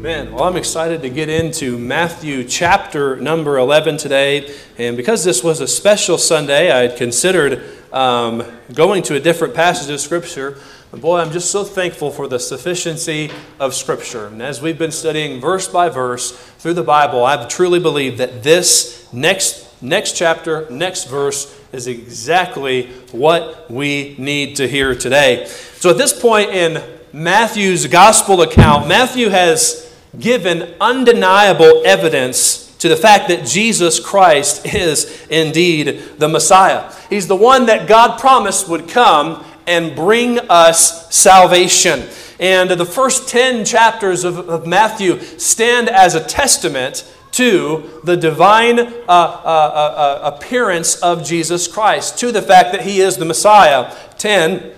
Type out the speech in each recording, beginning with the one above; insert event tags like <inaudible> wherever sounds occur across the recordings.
Amen. Well, I'm excited to get into Matthew chapter number 11 today. And because this was a special Sunday, I had considered um, going to a different passage of Scripture. But boy, I'm just so thankful for the sufficiency of Scripture. And as we've been studying verse by verse through the Bible, I truly believe that this next, next chapter, next verse, is exactly what we need to hear today. So at this point in Matthew's gospel account, Matthew has given undeniable evidence to the fact that Jesus Christ is indeed the Messiah. He's the one that God promised would come and bring us salvation. And the first 10 chapters of, of Matthew stand as a testament to the divine uh, uh, uh, uh appearance of Jesus Christ, to the fact that he is the Messiah. 10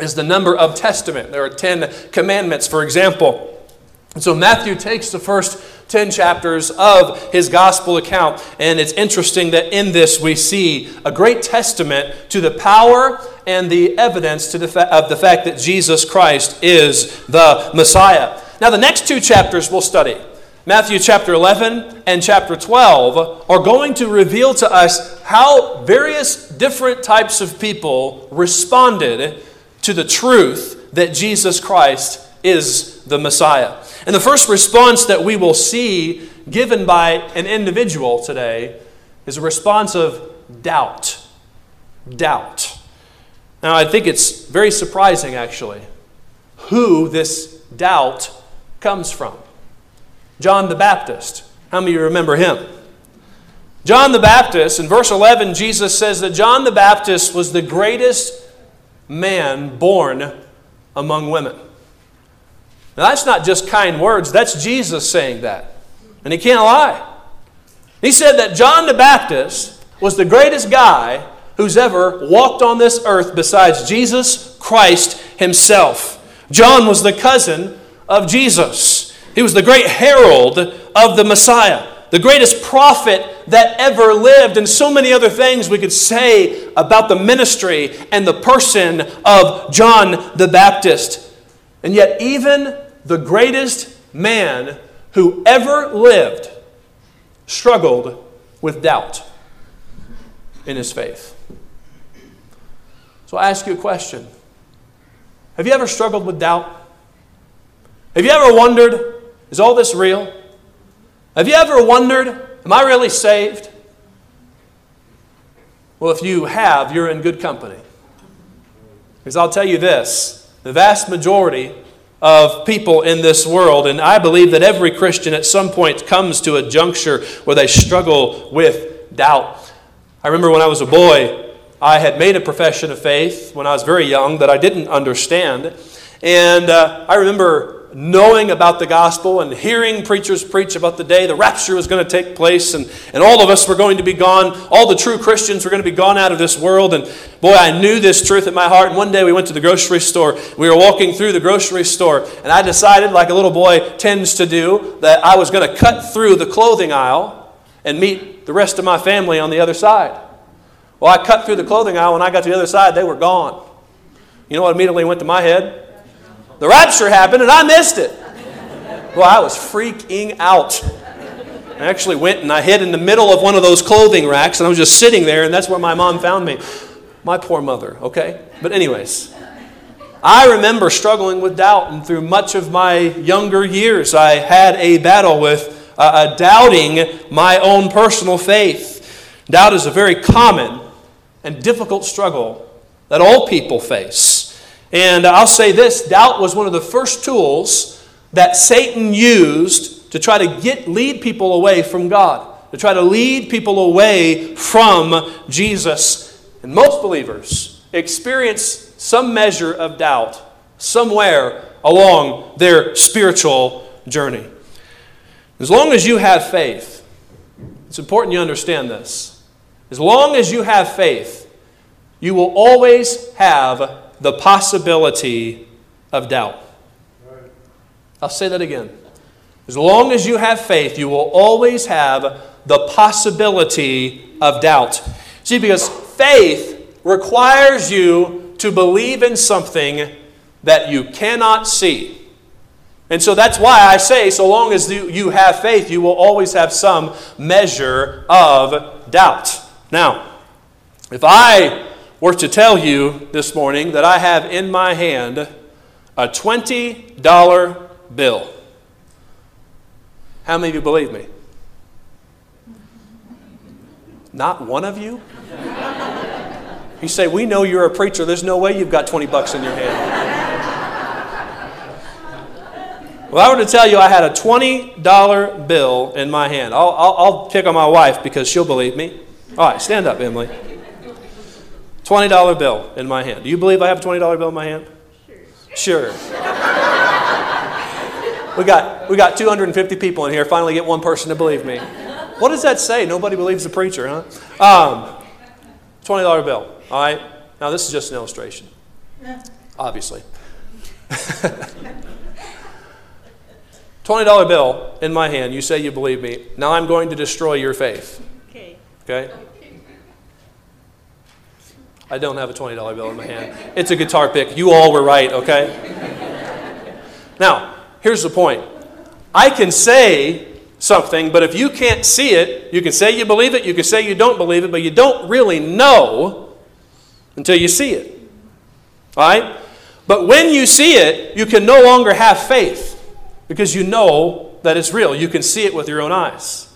is the number of testament. There are 10 commandments, for example. And so Matthew takes the first 10 chapters of his gospel account, and it's interesting that in this we see a great testament to the power and the evidence the fa- of the fact that Jesus Christ is the Messiah. Now, the next two chapters we'll study, Matthew chapter 11 and chapter 12, are going to reveal to us how various different types of people responded to the truth that Jesus Christ is the Messiah. And the first response that we will see given by an individual today is a response of doubt. Doubt. Now, I think it's very surprising, actually, who this doubt comes from. John the Baptist. How many of you remember him? John the Baptist, in verse 11, Jesus says that John the Baptist was the greatest man born among women. Now, that's not just kind words, that's Jesus saying that. And he can't lie. He said that John the Baptist was the greatest guy who's ever walked on this earth besides Jesus Christ himself. John was the cousin of Jesus, he was the great herald of the Messiah, the greatest prophet that ever lived, and so many other things we could say about the ministry and the person of John the Baptist. And yet, even the greatest man who ever lived struggled with doubt in his faith. So I ask you a question Have you ever struggled with doubt? Have you ever wondered, is all this real? Have you ever wondered, am I really saved? Well, if you have, you're in good company. Because I'll tell you this the vast majority of people in this world. And I believe that every Christian at some point comes to a juncture where they struggle with doubt. I remember when I was a boy, I had made a profession of faith when I was very young that I didn't understand. And uh, I remember knowing about the gospel and hearing preachers preach about the day the rapture was going to take place and, and all of us were going to be gone. All the true Christians were going to be gone out of this world. And boy, I knew this truth in my heart. And one day we went to the grocery store. We were walking through the grocery store, and I decided, like a little boy tends to do, that I was going to cut through the clothing aisle and meet the rest of my family on the other side. Well, I cut through the clothing aisle. When I got to the other side, they were gone. You know what immediately went to my head? The rapture happened and I missed it. Well, I was freaking out. I actually went and I hid in the middle of one of those clothing racks and I was just sitting there, and that's where my mom found me. My poor mother, okay? But, anyways, I remember struggling with doubt, and through much of my younger years, I had a battle with uh, uh doubting my own personal faith. Doubt is a very common and difficult struggle that all people face. And I'll say this doubt was one of the first tools that Satan used to try to get, lead people away from God, to try to lead people away from Jesus. And most believers experience some measure of doubt somewhere along their spiritual journey. As long as you have faith, it's important you understand this. As long as you have faith, you will always have the possibility of doubt. I'll say that again. As long as you have faith, you will always have the possibility of doubt. See, because faith requires you to believe in something that you cannot see. And so that's why I say, so long as you have faith, you will always have some measure of doubt. Now, if I were to tell you this morning that I have in my hand a $20 bill, how many of you believe me? Not one of you? You say, We know you're a preacher. There's no way you've got 20 bucks in your hand. Well, I were to tell you I had a $20 bill in my hand. I'll, I'll, I'll pick on my wife because she'll believe me. All right, stand up, Emily. $20 bill in my hand. Do you believe I have a $20 bill in my hand? Sure. Sure. we, got, we got 250 people in here. Finally, get one person to believe me. What does that say? Nobody believes the preacher, huh? Um, $20 bill. All right. Now, this is just an illustration, obviously. <laughs> $20 bill in my hand. You say you believe me. Now I'm going to destroy your faith. Okay. Okay? I don't have a $20 bill in my hand. It's a guitar pick. You all were right, okay? now, here's the point I can say something, but if you can't see it, you can say you believe it, you can say you don't believe it, but you don't really know until you see it. All right? But when you see it, you can no longer have faith because you know that it's real. You can see it with your own eyes.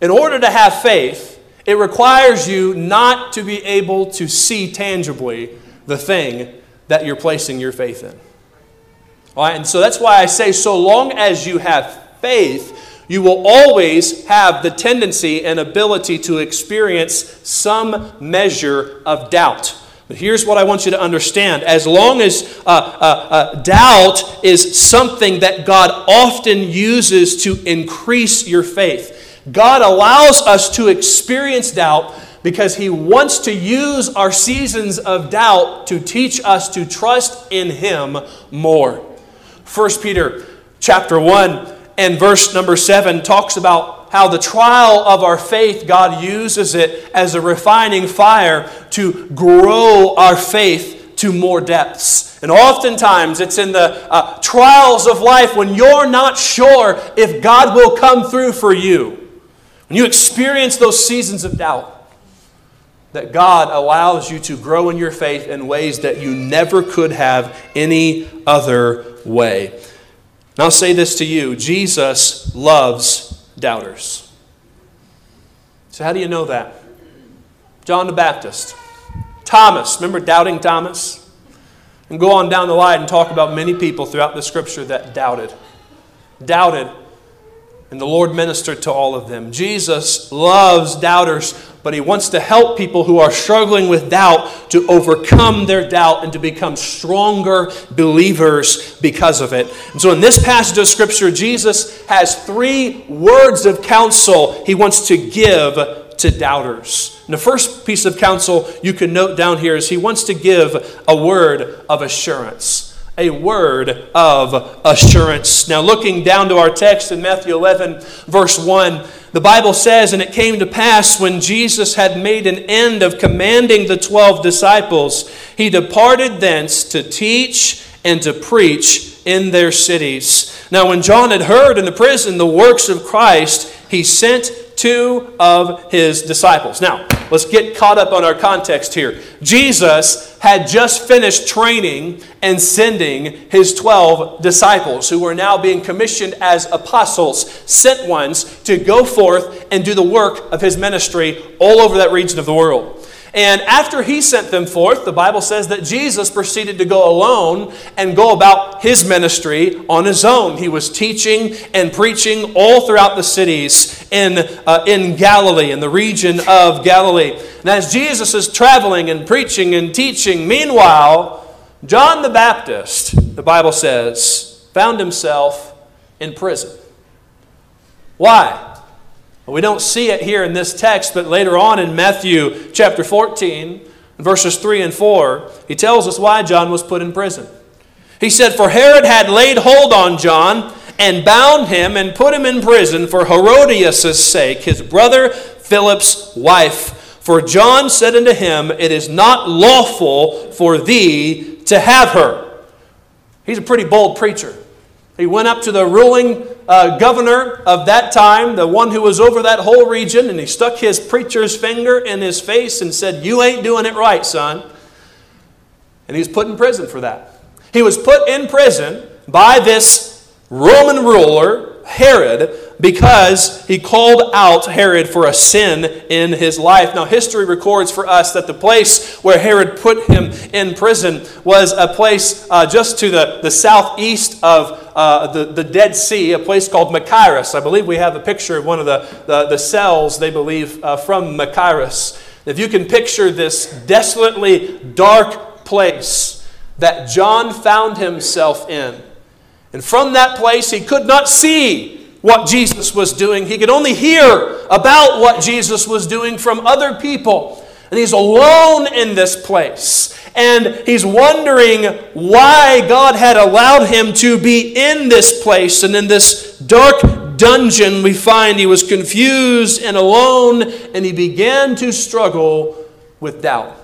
In order to have faith, it requires you not to be able to see tangibly the thing that you're placing your faith in. All right, and so that's why I say, so long as you have faith, you will always have the tendency and ability to experience some measure of doubt. But here's what I want you to understand. As long as uh, uh, uh, doubt is something that God often uses to increase your faith, God allows us to experience doubt because He wants to use our seasons of doubt to teach us to trust in Him more. 1 Peter chapter 1 and verse number 7 talks about how the trial of our faith, God uses it as a refining fire to grow our faith to more depths. And oftentimes it's in the uh, trials of life when you're not sure if God will come through for you. When you experience those seasons of doubt, that God allows you to grow in your faith in ways that you never could have any other way. And I'll say this to you Jesus loves doubters. So, how do you know that? John the Baptist, Thomas, remember doubting Thomas? And go on down the line and talk about many people throughout the scripture that doubted. Doubted and the Lord ministered to all of them. Jesus loves doubters, but he wants to help people who are struggling with doubt to overcome their doubt and to become stronger believers because of it. And so, in this passage of Scripture, Jesus has three words of counsel he wants to give to doubters. And the first piece of counsel you can note down here is he wants to give a word of assurance a word of assurance. Now, looking down to our text in Matthew 11, verse 1, the Bible says, And it came to pass when Jesus had made an end of commanding the twelve disciples, he departed thence to teach and to preach in their cities. Now, when John had heard in the prison the works of Christ, he sent two of his disciples. Now, let's get caught up on our context here. Jesus had just finished training and sending his 12 disciples, who were now being commissioned as apostles, sent ones, to go forth and do the work of his ministry all over that region of the world. And after he sent them forth, the Bible says that Jesus proceeded to go alone and go about his ministry on his own. He was teaching and preaching all throughout the cities in, uh, in Galilee, in the region of Galilee. And as Jesus is traveling and preaching and teaching, meanwhile, John the Baptist, the Bible says, found himself in prison. Why? We don't see it here in this text, but later on in Matthew chapter 14, verses 3 and 4, he tells us why John was put in prison. He said, For Herod had laid hold on John and bound him and put him in prison for Herodias' sake, his brother Philip's wife. For John said unto him, It is not lawful for thee to have her. He's a pretty bold preacher. He went up to the ruling uh, governor of that time, the one who was over that whole region, and he stuck his preacher's finger in his face and said, You ain't doing it right, son. And he was put in prison for that. He was put in prison by this Roman ruler, Herod, because he called out Herod for a sin in his life. Now, history records for us that the place where Herod put him in prison was a place uh, just to the, the southeast of uh, the, the Dead Sea, a place called Machaerus. I believe we have a picture of one of the, the, the cells, they believe, uh, from Machaerus. If you can picture this desolately dark place that John found himself in, and from that place he could not see what Jesus was doing. He could only hear about what Jesus was doing from other people. And he's alone in this place. And he's wondering why God had allowed him to be in this place and in this dark dungeon. We find he was confused and alone, and he began to struggle with doubt.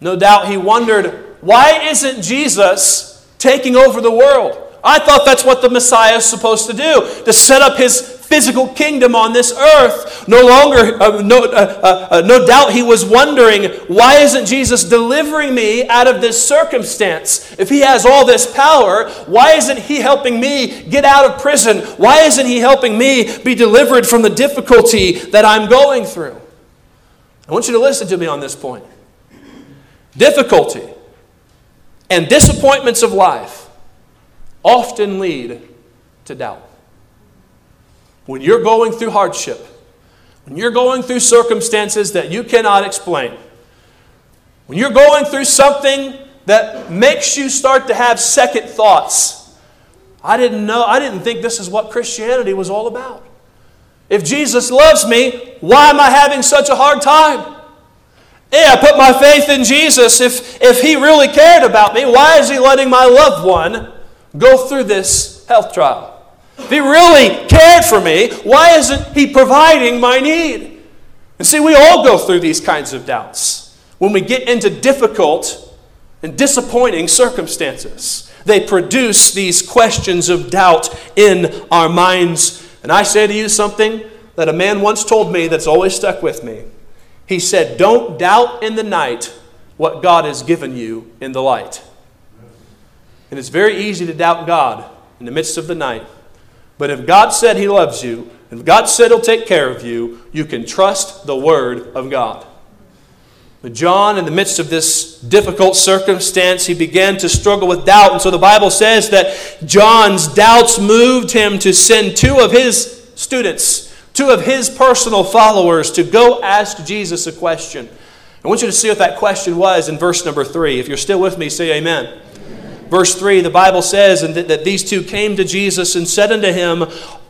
No doubt he wondered, why isn't Jesus taking over the world? I thought that's what the Messiah is supposed to do, to set up his physical kingdom on this earth. No longer, uh, no, uh, uh, uh, no doubt he was wondering, why isn't Jesus delivering me out of this circumstance? If he has all this power, why isn't he helping me get out of prison? Why isn't he helping me be delivered from the difficulty that I'm going through? I want you to listen to me on this point. Difficulty and disappointments of life often lead to doubt. When you're going through hardship, when you're going through circumstances that you cannot explain, when you're going through something that makes you start to have second thoughts, I didn't know, I didn't think this is what Christianity was all about. If Jesus loves me, why am I having such a hard time? Yeah, I put my faith in Jesus. If, if he really cared about me, why is he letting my loved one go through this health trial? If he really cared for me, why isn't he providing my need? And see, we all go through these kinds of doubts when we get into difficult and disappointing circumstances. They produce these questions of doubt in our minds. And I say to you something that a man once told me that's always stuck with me. He said, Don't doubt in the night what God has given you in the light. And it's very easy to doubt God in the midst of the night. But if God said He loves you, if God said He'll take care of you, you can trust the Word of God. But John, in the midst of this difficult circumstance, he began to struggle with doubt. And so the Bible says that John's doubts moved him to send two of his students, two of his personal followers, to go ask Jesus a question. I want you to see what that question was in verse number three. If you're still with me, say amen. Verse 3, the Bible says and that, that these two came to Jesus and said unto him,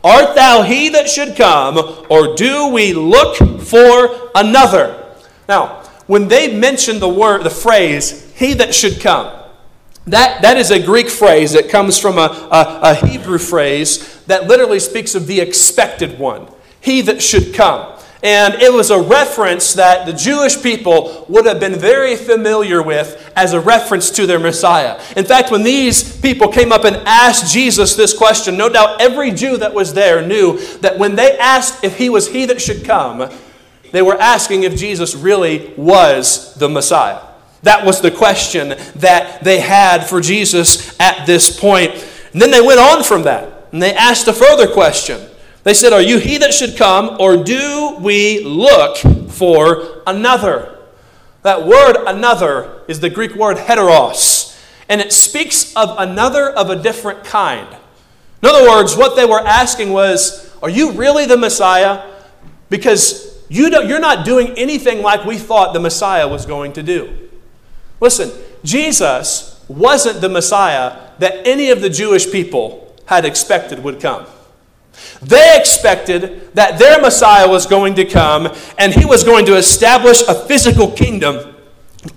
Art thou he that should come, or do we look for another? Now, when they mention the word, the phrase, he that should come, that, that is a Greek phrase that comes from a, a, a Hebrew phrase that literally speaks of the expected one, he that should come. And it was a reference that the Jewish people would have been very familiar with as a reference to their Messiah. In fact, when these people came up and asked Jesus this question, no doubt every Jew that was there knew that when they asked if he was he that should come, they were asking if Jesus really was the Messiah. That was the question that they had for Jesus at this point. And then they went on from that and they asked a further question. They said, Are you he that should come, or do we look for another? That word another is the Greek word heteros, and it speaks of another of a different kind. In other words, what they were asking was, Are you really the Messiah? Because you you're not doing anything like we thought the Messiah was going to do. Listen, Jesus wasn't the Messiah that any of the Jewish people had expected would come. They expected that their Messiah was going to come and he was going to establish a physical kingdom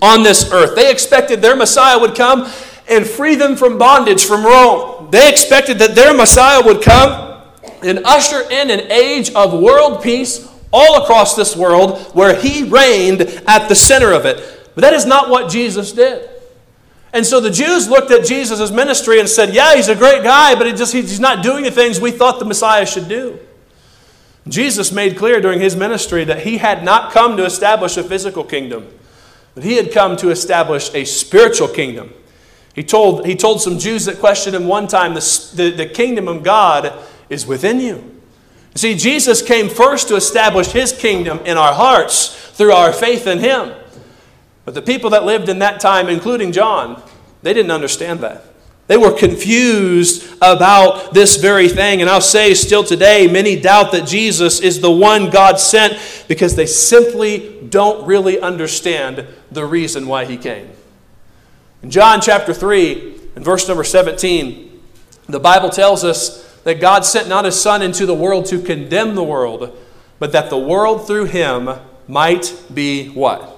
on this earth. They expected their Messiah would come and free them from bondage from Rome. They expected that their Messiah would come and usher in an age of world peace all across this world where he reigned at the center of it. But that is not what Jesus did. And so the Jews looked at Jesus' ministry and said, Yeah, he's a great guy, but he just, he's not doing the things we thought the Messiah should do. Jesus made clear during his ministry that he had not come to establish a physical kingdom, but he had come to establish a spiritual kingdom. He told, he told some Jews that questioned him one time the, the, the kingdom of God is within you. See, Jesus came first to establish his kingdom in our hearts through our faith in him. But the people that lived in that time, including John, they didn't understand that. They were confused about this very thing. And I'll say, still today, many doubt that Jesus is the one God sent because they simply don't really understand the reason why he came. In John chapter 3, in verse number 17, the Bible tells us that God sent not his Son into the world to condemn the world, but that the world through him might be what?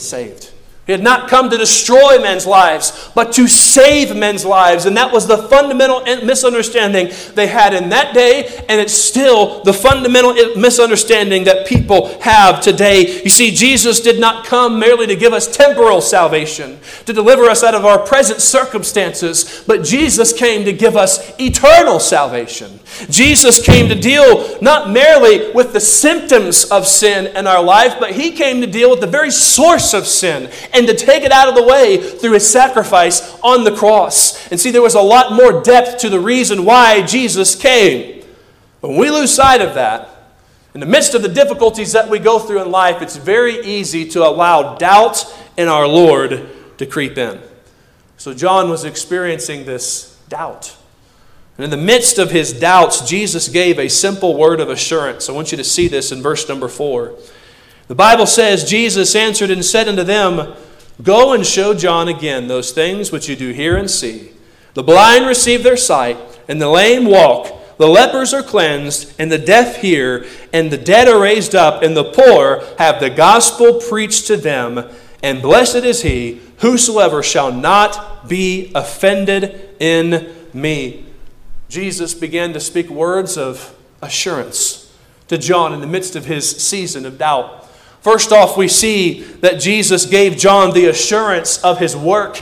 Saved. He had not come to destroy men's lives, but to save men's lives. And that was the fundamental misunderstanding they had in that day, and it's still the fundamental misunderstanding that people have today. You see, Jesus did not come merely to give us temporal salvation, to deliver us out of our present circumstances, but Jesus came to give us eternal salvation. Jesus came to deal not merely with the symptoms of sin in our life, but he came to deal with the very source of sin and to take it out of the way through his sacrifice on the cross. And see, there was a lot more depth to the reason why Jesus came. When we lose sight of that, in the midst of the difficulties that we go through in life, it's very easy to allow doubt in our Lord to creep in. So John was experiencing this doubt. And in the midst of his doubts, Jesus gave a simple word of assurance. I want you to see this in verse number four. The Bible says, Jesus answered and said unto them, Go and show John again those things which you do hear and see. The blind receive their sight, and the lame walk. The lepers are cleansed, and the deaf hear, and the dead are raised up, and the poor have the gospel preached to them. And blessed is he whosoever shall not be offended in me. Jesus began to speak words of assurance to John in the midst of his season of doubt. First off, we see that Jesus gave John the assurance of his work.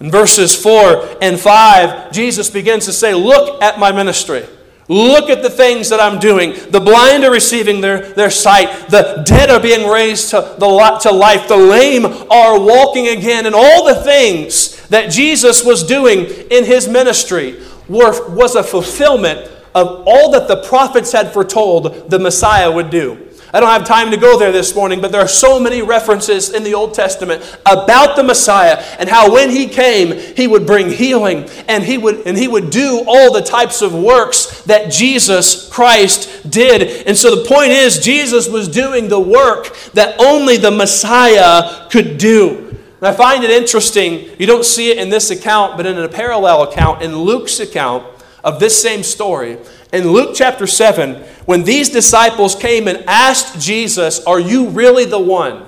In verses 4 and 5, Jesus begins to say, Look at my ministry. Look at the things that I'm doing. The blind are receiving their, their sight. The dead are being raised to, the, to life. The lame are walking again. And all the things that Jesus was doing in his ministry were, was a fulfillment of all that the prophets had foretold the Messiah would do. I don't have time to go there this morning, but there are so many references in the Old Testament about the Messiah and how when he came, he would bring healing and he would and he would do all the types of works that Jesus Christ did. And so the point is Jesus was doing the work that only the Messiah could do. And I find it interesting, you don't see it in this account, but in a parallel account, in Luke's account of this same story, in Luke chapter 7, when these disciples came and asked Jesus, Are you really the one?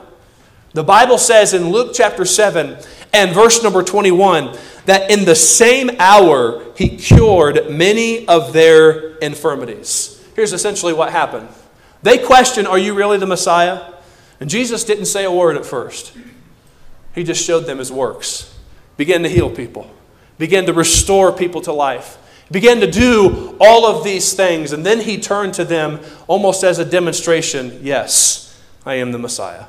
The Bible says in Luke chapter 7 and verse number 21 that in the same hour he cured many of their infirmities. Here's essentially what happened they questioned, Are you really the Messiah? And Jesus didn't say a word at first. He just showed them his works, began to heal people, began to restore people to life began to do all of these things. And then he turned to them almost as a demonstration yes, I am the Messiah.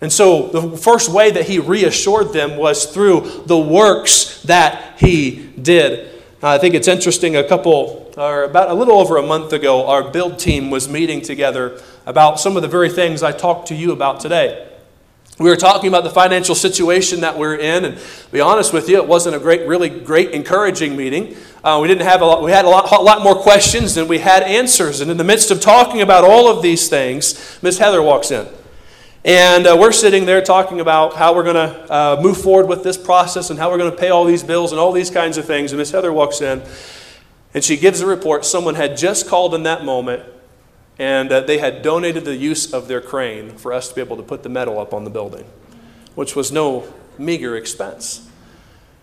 And so the first way that he reassured them was through the works that he did. I think it's interesting, a couple, or about a little over a month ago, our build team was meeting together about some of the very things I talked to you about today. We were talking about the financial situation that we're in, and to be honest with you, it wasn't a great, really great, encouraging meeting. Uh, we didn't have a lot, we had a lot, a lot more questions than we had answers. And in the midst of talking about all of these things, Miss Heather walks in. And uh, we're sitting there talking about how we're going to uh, move forward with this process and how we're going to pay all these bills and all these kinds of things. And Miss Heather walks in and she gives a report. Someone had just called in that moment and uh, they had donated the use of their crane for us to be able to put the metal up on the building, which was no meager expense.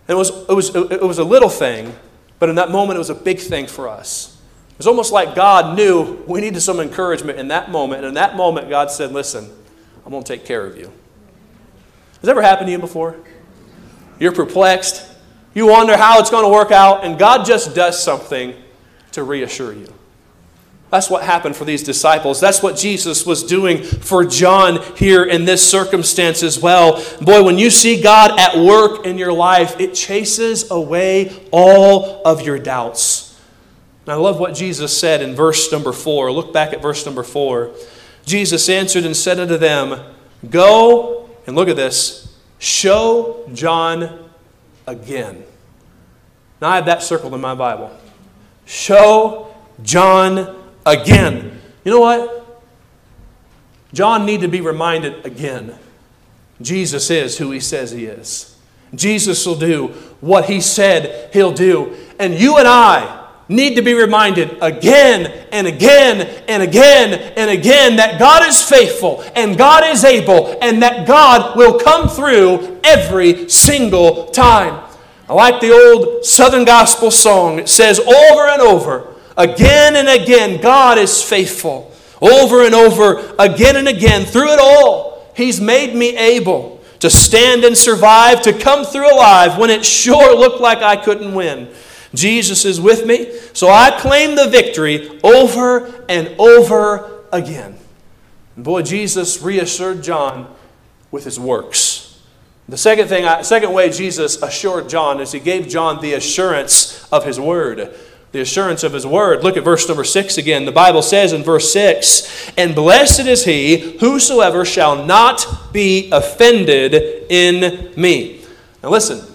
And it was, it was, it was a little thing, but in that moment, it was a big thing for us. It was almost like God knew we needed some encouragement in that moment. And in that moment, God said, Listen, I'm going to take care of you. Has ever happened to you before? you're perplexed, you wonder how it's going to work out, and God just does something to reassure you. That's what happened for these disciples. That's what Jesus was doing for John here in this circumstance as well. Boy, when you see God at work in your life, it chases away all of your doubts. And I love what Jesus said in verse number four. Look back at verse number four. Jesus answered and said unto them, Go, and look at this, show John again. Now I have that circled in my Bible. Show John again. You know what? John need to be reminded again. Jesus is who he says he is. Jesus will do what he said he'll do. And you and I need to be reminded again and again and again and again that God is faithful and God is able and that God will come through every single time. I like the old Southern Gospel song. It says over and over, Again and again, God is faithful. Over and over, again and again, through it all, He's made me able to stand and survive, to come through alive when it sure looked like I couldn't win. Jesus is with me, so I claim the victory over and over again. And boy, Jesus reassured John with his works. The second thing, second way Jesus assured John is he gave John the assurance of his word the assurance of his word. Look at verse number 6 again. The Bible says in verse 6 And blessed is he whosoever shall not be offended in me. Now listen,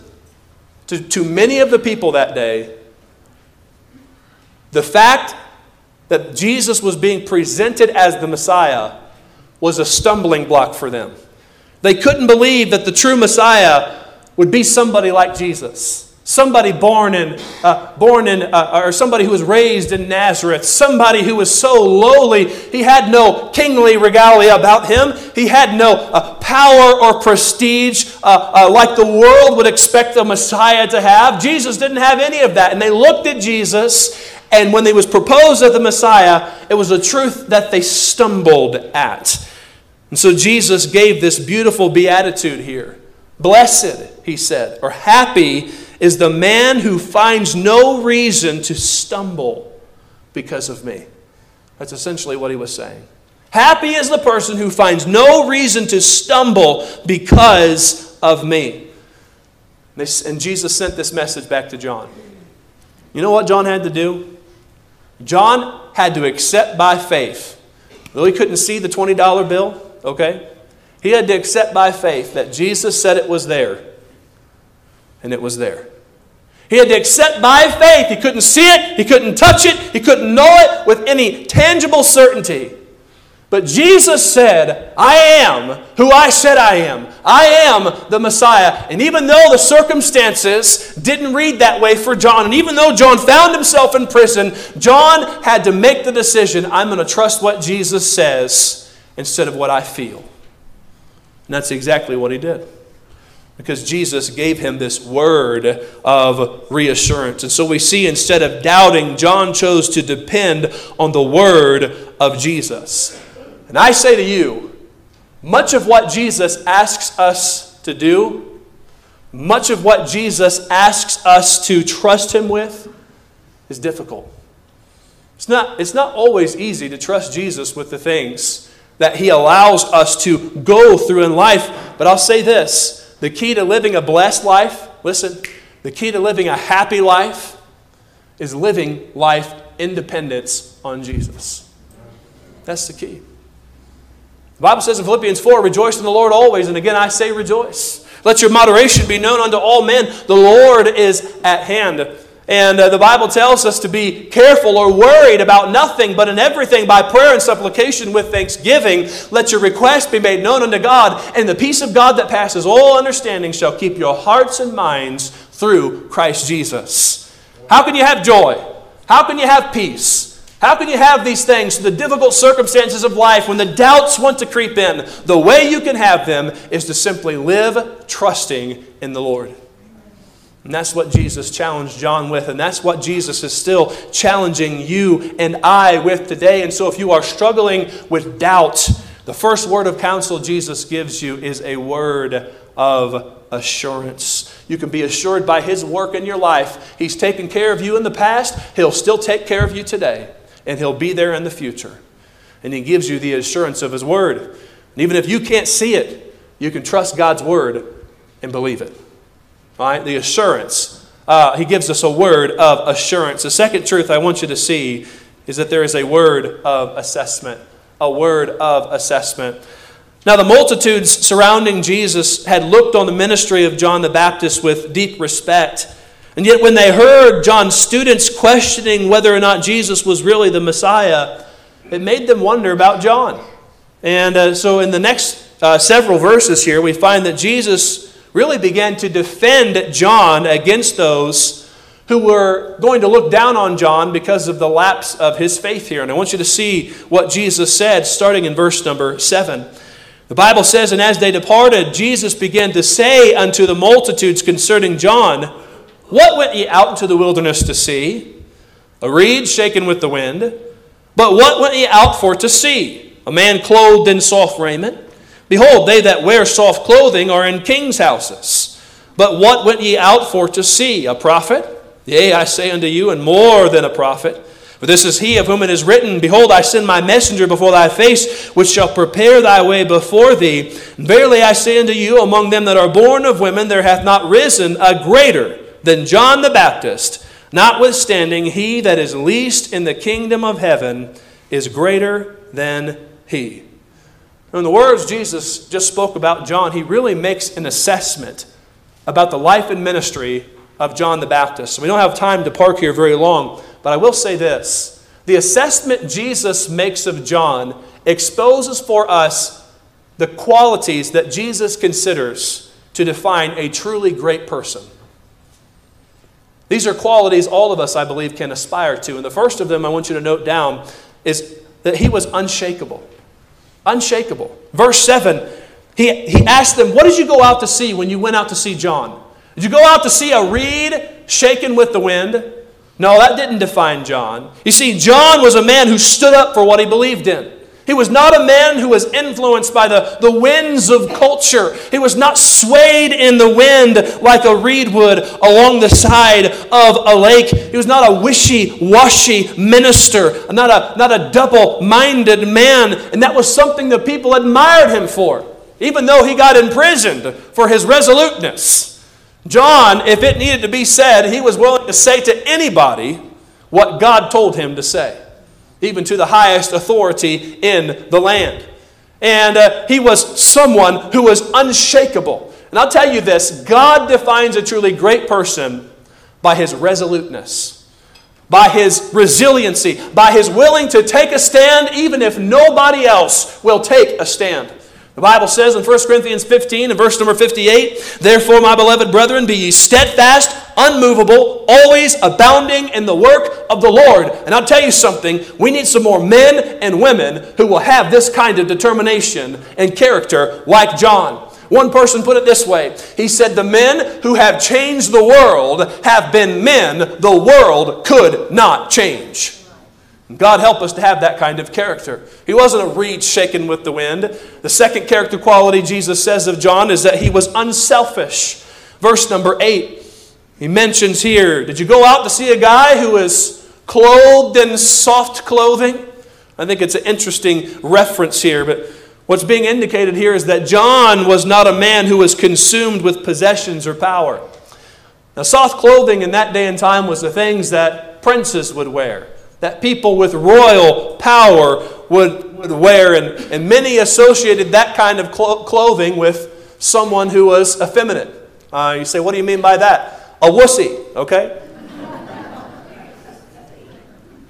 to, to many of the people that day, the fact that Jesus was being presented as the Messiah was a stumbling block for them. They couldn't believe that the true Messiah would be somebody like Jesus. Somebody born in, uh, born in, uh, or somebody who was raised in Nazareth. Somebody who was so lowly, he had no kingly regalia about him. He had no uh, power or prestige uh, uh, like the world would expect a Messiah to have. Jesus didn't have any of that. And they looked at Jesus, and when he was proposed as the Messiah, it was a truth that they stumbled at. And so Jesus gave this beautiful beatitude here. Blessed, he said, or happy is the man who finds no reason to stumble because of me. That's essentially what he was saying. Happy is the person who finds no reason to stumble because of me. And Jesus sent this message back to John. You know what John had to do? John had to accept by faith. Though he couldn't see the $20 bill, okay? He had to accept by faith that Jesus said it was there and it was there. He had to accept by faith. He couldn't see it, he couldn't touch it, he couldn't know it with any tangible certainty. But Jesus said, I am who I said I am. I am the Messiah. And even though the circumstances didn't read that way for John, and even though John found himself in prison, John had to make the decision I'm going to trust what Jesus says instead of what I feel. And that's exactly what he did because Jesus gave him this word of reassurance. And so we see instead of doubting, John chose to depend on the word of Jesus. And I say to you, much of what Jesus asks us to do, much of what Jesus asks us to trust him with, is difficult. It's not, it's not always easy to trust Jesus with the things that he allows us to go through in life. But I'll say this the key to living a blessed life, listen, the key to living a happy life is living life independence on Jesus. That's the key. The Bible says in Philippians 4 Rejoice in the Lord always, and again I say rejoice. Let your moderation be known unto all men. The Lord is at hand. And uh, the Bible tells us to be careful or worried about nothing, but in everything by prayer and supplication with thanksgiving, let your request be made known unto God, and the peace of God that passes all understanding shall keep your hearts and minds through Christ Jesus. How can you have joy? How can you have peace? How can you have these things, in the difficult circumstances of life, when the doubts want to creep in? The way you can have them is to simply live trusting in the Lord. And that's what Jesus challenged John with, and that's what Jesus is still challenging you and I with today. And so, if you are struggling with doubt, The first word of counsel Jesus gives you is a word of assurance. You can be assured by His work in your life. He's taken care of you in the past, He'll still take care of you today, and He'll be there in the future. And He gives you the assurance of His word. And even if you can't see it, you can trust God's word and believe it. Right? The assurance. Uh, he gives us a word of assurance. The second truth I want you to see is that there is a word of assessment. A word of assessment. Now, the multitudes surrounding Jesus had looked on the ministry of John the Baptist with deep respect. And yet, when they heard John's students questioning whether or not Jesus was really the Messiah, it made them wonder about John. And uh, so, in the next uh, several verses here, we find that Jesus really began to defend John against those who were going to look down on John because of the lapse of his faith here. And I want you to see what Jesus said starting in verse number 7. The Bible says, And as they departed, Jesus began to say unto the multitudes concerning John, What went ye out into the wilderness to see? A reed shaken with the wind. But what went ye out for to see? A man clothed in soft raiment? Behold, they that wear soft clothing are in kings' houses. But what went ye out for to see? A prophet? Yea, I say unto you, and more than a prophet. For this is he of whom it is written, Behold, I send my messenger before thy face, which shall prepare thy way before thee. And verily I say unto you, among them that are born of women, there hath not risen a greater than John the Baptist. Notwithstanding, he that is least in the kingdom of heaven is greater than he. In the words Jesus just spoke about John, he really makes an assessment about the life and ministry of John the Baptist. We don't have time to park here very long. But I will say this the assessment Jesus makes of John exposes for us the qualities that Jesus considers to define a truly great person. These are qualities all of us, I believe, can aspire to. And the first of them I want you to note down is that he was unshakable. Unshakable. Verse 7, he, he asked them, What did you go out to see when you went out to see John? Did you go out to see a reed shaken with the wind? No, that didn't define John. You see, John was a man who stood up for what he believed in. He was not a man who was influenced by the, the winds of culture. He was not swayed in the wind like a reed would along the side of a lake. He was not a wishy washy minister, not a, not a double minded man. And that was something that people admired him for, even though he got imprisoned for his resoluteness. John, if it needed to be said, he was willing to say to anybody what God told him to say, even to the highest authority in the land. And uh, he was someone who was unshakable. And I'll tell you this God defines a truly great person by his resoluteness, by his resiliency, by his willing to take a stand even if nobody else will take a stand. The Bible says in 1 Corinthians 15 and verse number 58 Therefore, my beloved brethren, be ye steadfast, unmovable, always abounding in the work of the Lord. And I'll tell you something, we need some more men and women who will have this kind of determination and character like John. One person put it this way He said, The men who have changed the world have been men the world could not change. God help us to have that kind of character. He wasn't a reed shaken with the wind. The second character quality Jesus says of John is that he was unselfish. Verse number 8, he mentions here Did you go out to see a guy who is clothed in soft clothing? I think it's an interesting reference here, but what's being indicated here is that John was not a man who was consumed with possessions or power. Now, soft clothing in that day and time was the things that princes would wear that people with royal power would, would wear. And, and many associated that kind of clo- clothing with someone who was effeminate. Uh, you say, what do you mean by that? A wussy, okay?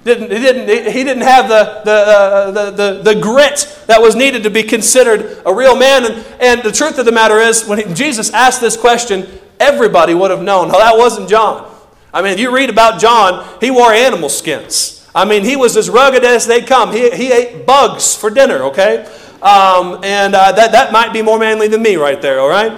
didn't, he, didn't, he didn't have the, the, uh, the, the, the, grit that was needed to be considered a real man. And, and the truth of the matter is, when he, Jesus asked this question, everybody would have known. No, that wasn't John. I mean, if you read about John, he wore animal skins. I mean, he was as rugged as they come. He, he ate bugs for dinner, okay? Um, and uh, that, that might be more manly than me right there, all right?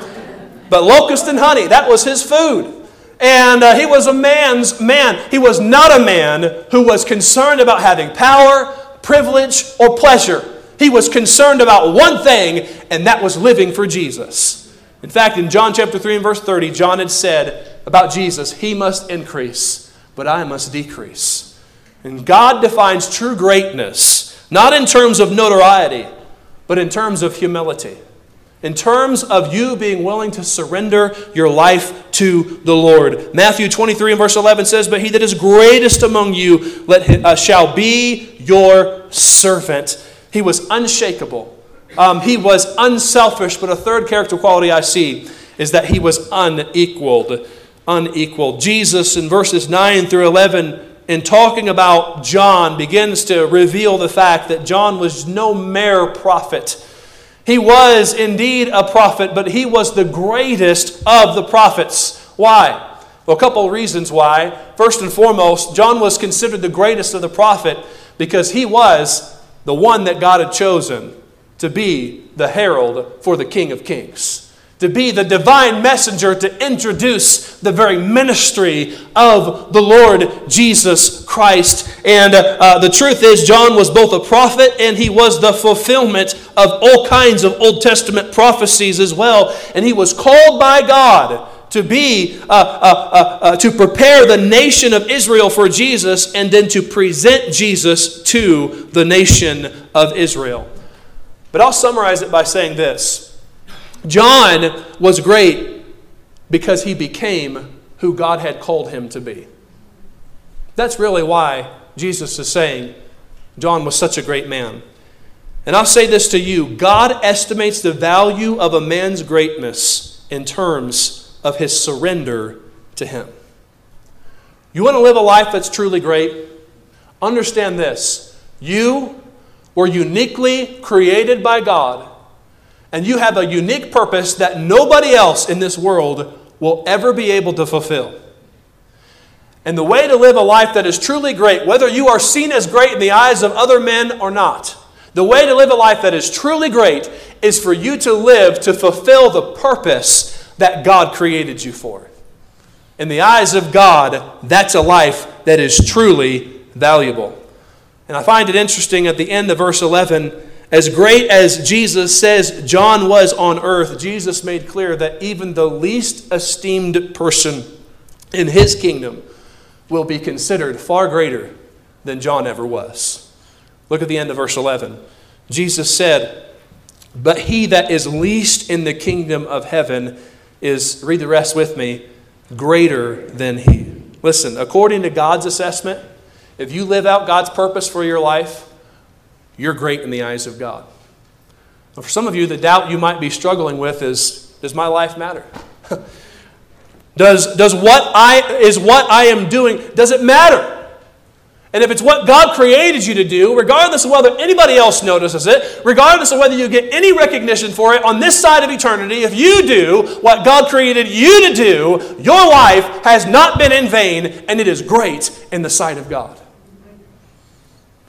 But locust and honey, that was his food. And uh, he was a man's man. He was not a man who was concerned about having power, privilege, or pleasure. He was concerned about one thing, and that was living for Jesus. In fact, in John chapter 3 and verse 30, John had said about Jesus, He must increase, but I must decrease. And God defines true greatness, not in terms of notoriety, but in terms of humility in terms of you being willing to surrender your life to the Lord. Matthew 23 and verse 11 says, But he that is greatest among you let him, uh, shall be your servant. He was unshakable. Um, he was unselfish, but a third character quality I see is that he was unequaled. Unequaled. Jesus in verses 9 through 11 in talking about John begins to reveal the fact that John was no mere prophet. He was indeed a prophet, but he was the greatest of the prophets. Why? Well, a couple of reasons why. First and foremost, John was considered the greatest of the prophet because he was the one that God had chosen to be the herald for the King of Kings to be the divine messenger to introduce the very ministry of the Lord Jesus Christ. And uh, uh, the truth is, John was both a prophet and he was the fulfillment of all kinds of Old Testament prophecies as well. And he was called by God to be uh, uh, uh, uh to prepare the nation of Israel for Jesus and then to present Jesus to the nation of Israel. But I'll summarize it by saying this. John was great because he became who God had called him to be. That's really why Jesus is saying John was such a great man. And I'll say this to you God estimates the value of a man's greatness in terms of his surrender to him. You want to live a life that's truly great? Understand this. You were uniquely created by God and you have a unique purpose that nobody else in this world will ever be able to fulfill. And the way to live a life that is truly great, whether you are seen as great in the eyes of other men or not, the way to live a life that is truly great is for you to live to fulfill the purpose that God created you for. In the eyes of God, that's a life that is truly valuable. And I find it interesting at the end of verse 11 as great as Jesus says John was on earth, Jesus made clear that even the least esteemed person in his kingdom will be considered far greater than John ever was. Look at the end of verse 11. Jesus said, But he that is least in the kingdom of heaven is, read the rest with me, greater than he. Listen, according to God's assessment, if you live out God's purpose for your life, you're great in the eyes of God. Now, for some of you, the doubt you might be struggling with is Does my life matter? <laughs> does, does what I is what I am doing, does it matter? And if it's what God created you to do, regardless of whether anybody else notices it, regardless of whether you get any recognition for it on this side of eternity, if you do what God created you to do, your life has not been in vain and it is great in the sight of God.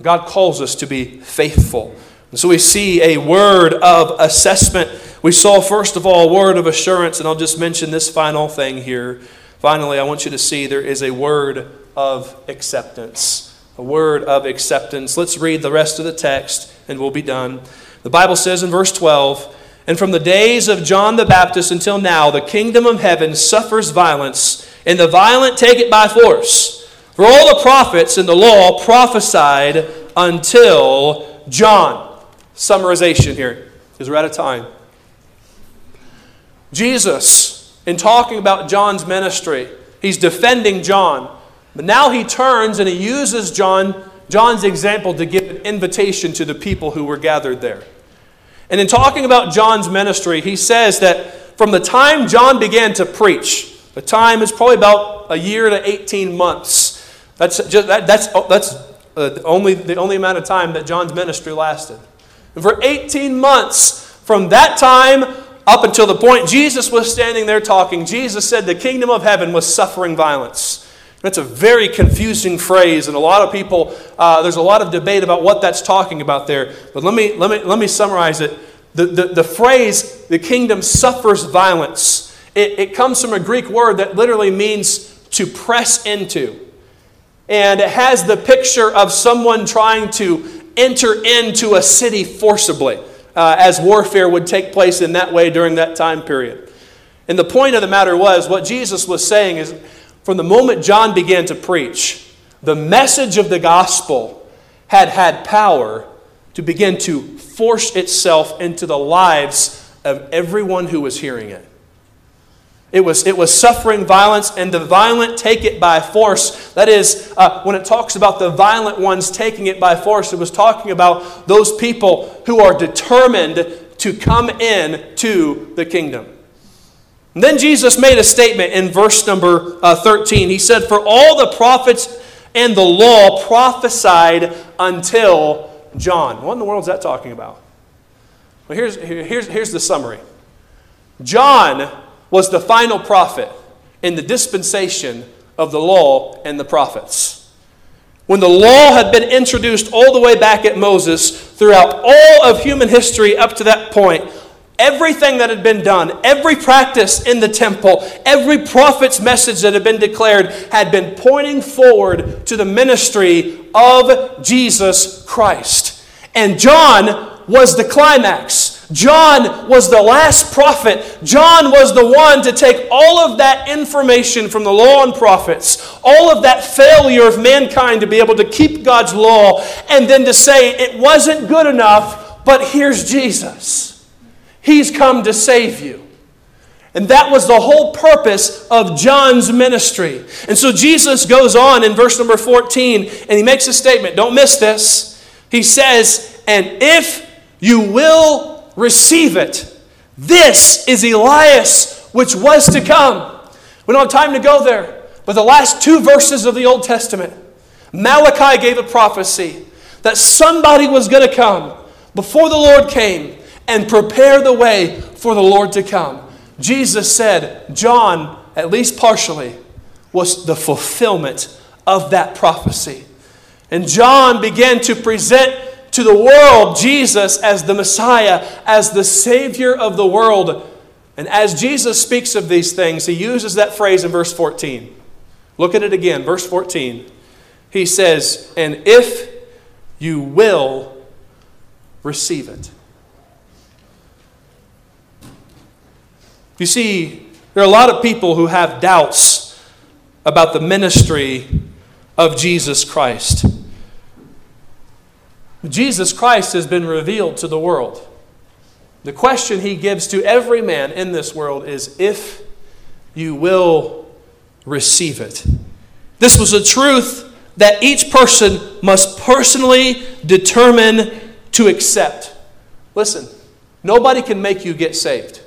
God calls us to be faithful. And so we see a word of assessment. We saw, first of all, a word of assurance, and I'll just mention this final thing here. Finally, I want you to see there is a word of acceptance. A word of acceptance. Let's read the rest of the text and we'll be done. The Bible says in verse 12, And from the days of John the Baptist until now, the kingdom of heaven suffers violence, and the violent take it by force. For all the prophets in the law prophesied until John. Summarization here, because we're out of time. Jesus, in talking about John's ministry, he's defending John. But now he turns and he uses John, John's example to give an invitation to the people who were gathered there. And in talking about John's ministry, he says that from the time John began to preach, the time is probably about a year to 18 months. That's, just, that, that's, oh, that's uh, only, the only amount of time that John's ministry lasted. And for 18 months, from that time up until the point Jesus was standing there talking, Jesus said the kingdom of heaven was suffering violence. That's a very confusing phrase, and a lot of people, uh, there's a lot of debate about what that's talking about there. But let me, let me, let me summarize it. The, the, the phrase, the kingdom suffers violence, it, it comes from a Greek word that literally means to press into and it has the picture of someone trying to enter into a city forcibly, uh, as warfare would take place in that way during that time period. And the point of the matter was, what Jesus was saying is, from the moment John began to preach, the message of the gospel had had power to begin to force itself into the lives of everyone who was hearing it. It was, it was suffering violence, and the violent take it by force. That is, uh, when it talks about the violent ones taking it by force, it was talking about those people who are determined to come in to the kingdom. And then Jesus made a statement in verse number uh, 13. He said, For all the prophets and the law prophesied until John. What in the world is that talking about? Well, here's, here's, here's the summary John was the final prophet in the dispensation of the law and the prophets. When the law had been introduced all the way back at Moses, throughout all of human history up to that point, everything that had been done, every practice in the temple, every prophet's message that had been declared had been pointing forward to the ministry of Jesus Christ. And John was the climax. John was the last prophet. John was the one to take all of that information from the law and prophets, all of that failure of mankind to be able to keep God's law, and then to say it wasn't good enough, but here's Jesus. He's come to save you. And that was the whole purpose of John's ministry. And so Jesus goes on in verse number 14 and he makes a statement. Don't miss this. He says, And if you will receive it. This is Elias, which was to come. We don't have time to go there, but the last two verses of the Old Testament, Malachi gave a prophecy that somebody was going to come before the Lord came and prepare the way for the Lord to come. Jesus said, John, at least partially, was the fulfillment of that prophecy. And John began to present to the world Jesus as the Messiah, as the Savior of the world. And as Jesus speaks of these things, he uses that phrase in verse 14. Look at it again, verse 14. He says, And if you will receive it. You see, there are a lot of people who have doubts about the ministry of Jesus Christ. Jesus Christ has been revealed to the world. The question he gives to every man in this world is if you will receive it. This was a truth that each person must personally determine to accept. Listen, nobody can make you get saved.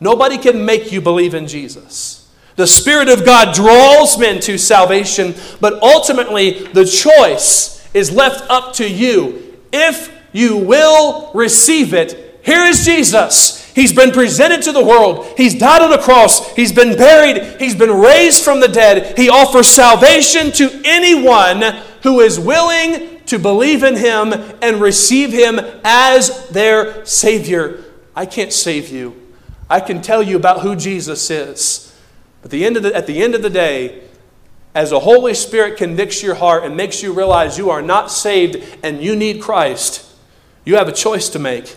Nobody can make you believe in Jesus. The Spirit of God draws men to salvation, but ultimately the choice is left up to you. If you will receive it, here is Jesus. He's been presented to the world. He's died on a cross. He's been buried. He's been raised from the dead. He offers salvation to anyone who is willing to believe in Him and receive Him as their Savior. I can't save you. I can tell you about who Jesus is. But the end of the, at the end of the day, as the Holy Spirit convicts your heart and makes you realize you are not saved and you need Christ, you have a choice to make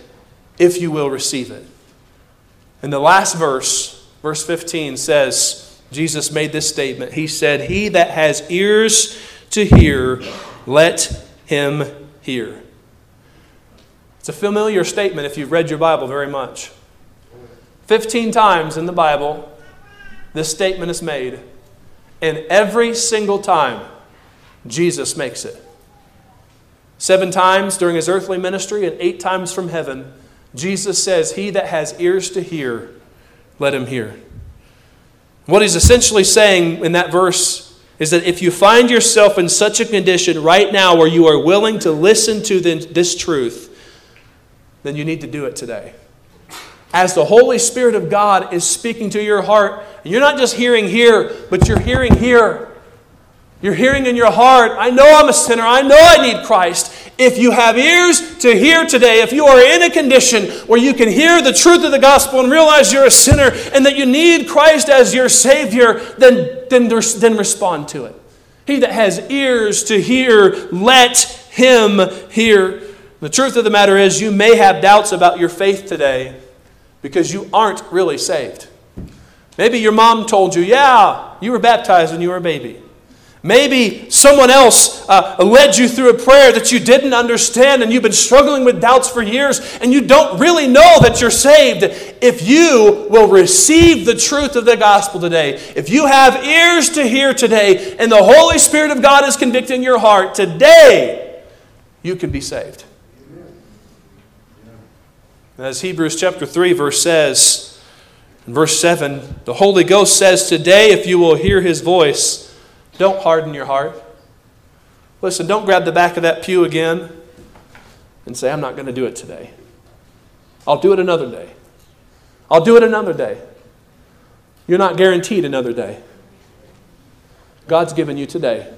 if you will receive it. And the last verse, verse 15, says, Jesus made this statement. He said, He that has ears to hear, let him hear. It's a familiar statement if you've read your Bible very much. 15 times in the Bible, this statement is made. And every single time, Jesus makes it. Seven times during his earthly ministry and eight times from heaven, Jesus says, He that has ears to hear, let him hear. What he's essentially saying in that verse is that if you find yourself in such a condition right now where you are willing to listen to this truth, then you need to do it today as the Holy Spirit of God is speaking to your heart. You're not just hearing here, but you're hearing here. You're hearing in your heart, I know I'm a sinner. I know I need Christ. If you have ears to hear today, if you are in a condition where you can hear the truth of the gospel and realize you're a sinner and that you need Christ as your Savior, then, then, then respond to it. He that has ears to hear, let Him hear. The truth of the matter is, you may have doubts about your faith today because you aren't really saved. Maybe your mom told you, yeah, you were baptized when you were a baby. Maybe someone else uh, led you through a prayer that you didn't understand and you've been struggling with doubts for years and you don't really know that you're saved. If you will receive the truth of the gospel today, if you have ears to hear today and the Holy Spirit of God is convicting your heart today, you can be saved. As Hebrews chapter 3 verse says, verse 7, the Holy Ghost says, Today, if you will hear his voice, don't harden your heart. Listen, don't grab the back of that pew again and say, I'm not going to do it today. I'll do it another day. I'll do it another day. You're not guaranteed another day. God's given you today.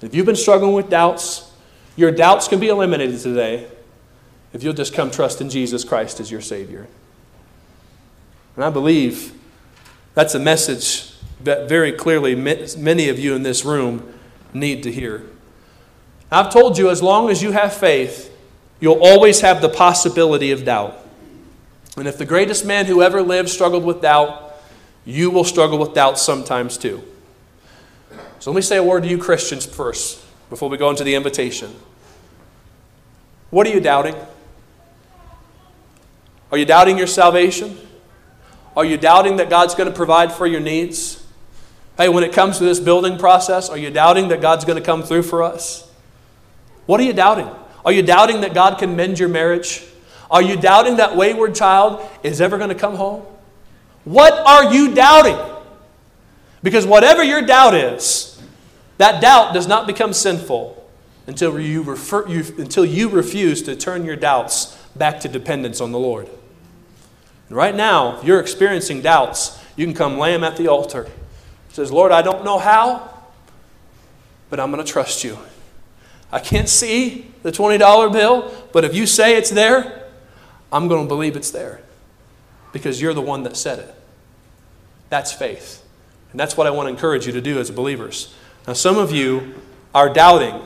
If you've been struggling with doubts, your doubts can be eliminated today if you'll just come trust in Jesus Christ as your Savior. And I believe that's a message that very clearly many of you in this room need to hear. I've told you as long as you have faith, you'll always have the possibility of doubt. And if the greatest man who ever lived struggled with doubt, you will struggle with doubt sometimes too. So let me say a word to you Christians first before we go into the invitation. What are you doubting? Are you doubting your salvation? Are you doubting that God's going to provide for your needs? Hey, when it comes to this building process, are you doubting that God's going to come through for us? What are you doubting? Are you doubting that God can mend your marriage? Are you doubting that wayward child is ever going to come home? What are you doubting? Because whatever your doubt is, that doubt does not become sinful until you, refer, you, until you refuse to turn your doubts back to dependence on the Lord. Right now, if you're experiencing doubts, you can come lay them at the altar. says, Lord, I don't know how, but I'm going to trust you. I can't see the $20 bill, but if you say it's there, I'm going to believe it's there because you're the one that said it. That's faith. And that's what I want to encourage you to do as believers. Now, some of you are doubting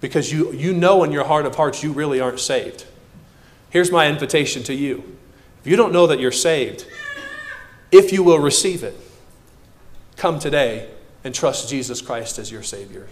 because you, you know in your heart of hearts you really aren't saved. Here's my invitation to you if you don't know that you're saved, if you will receive it, come today and trust Jesus Christ as your Savior.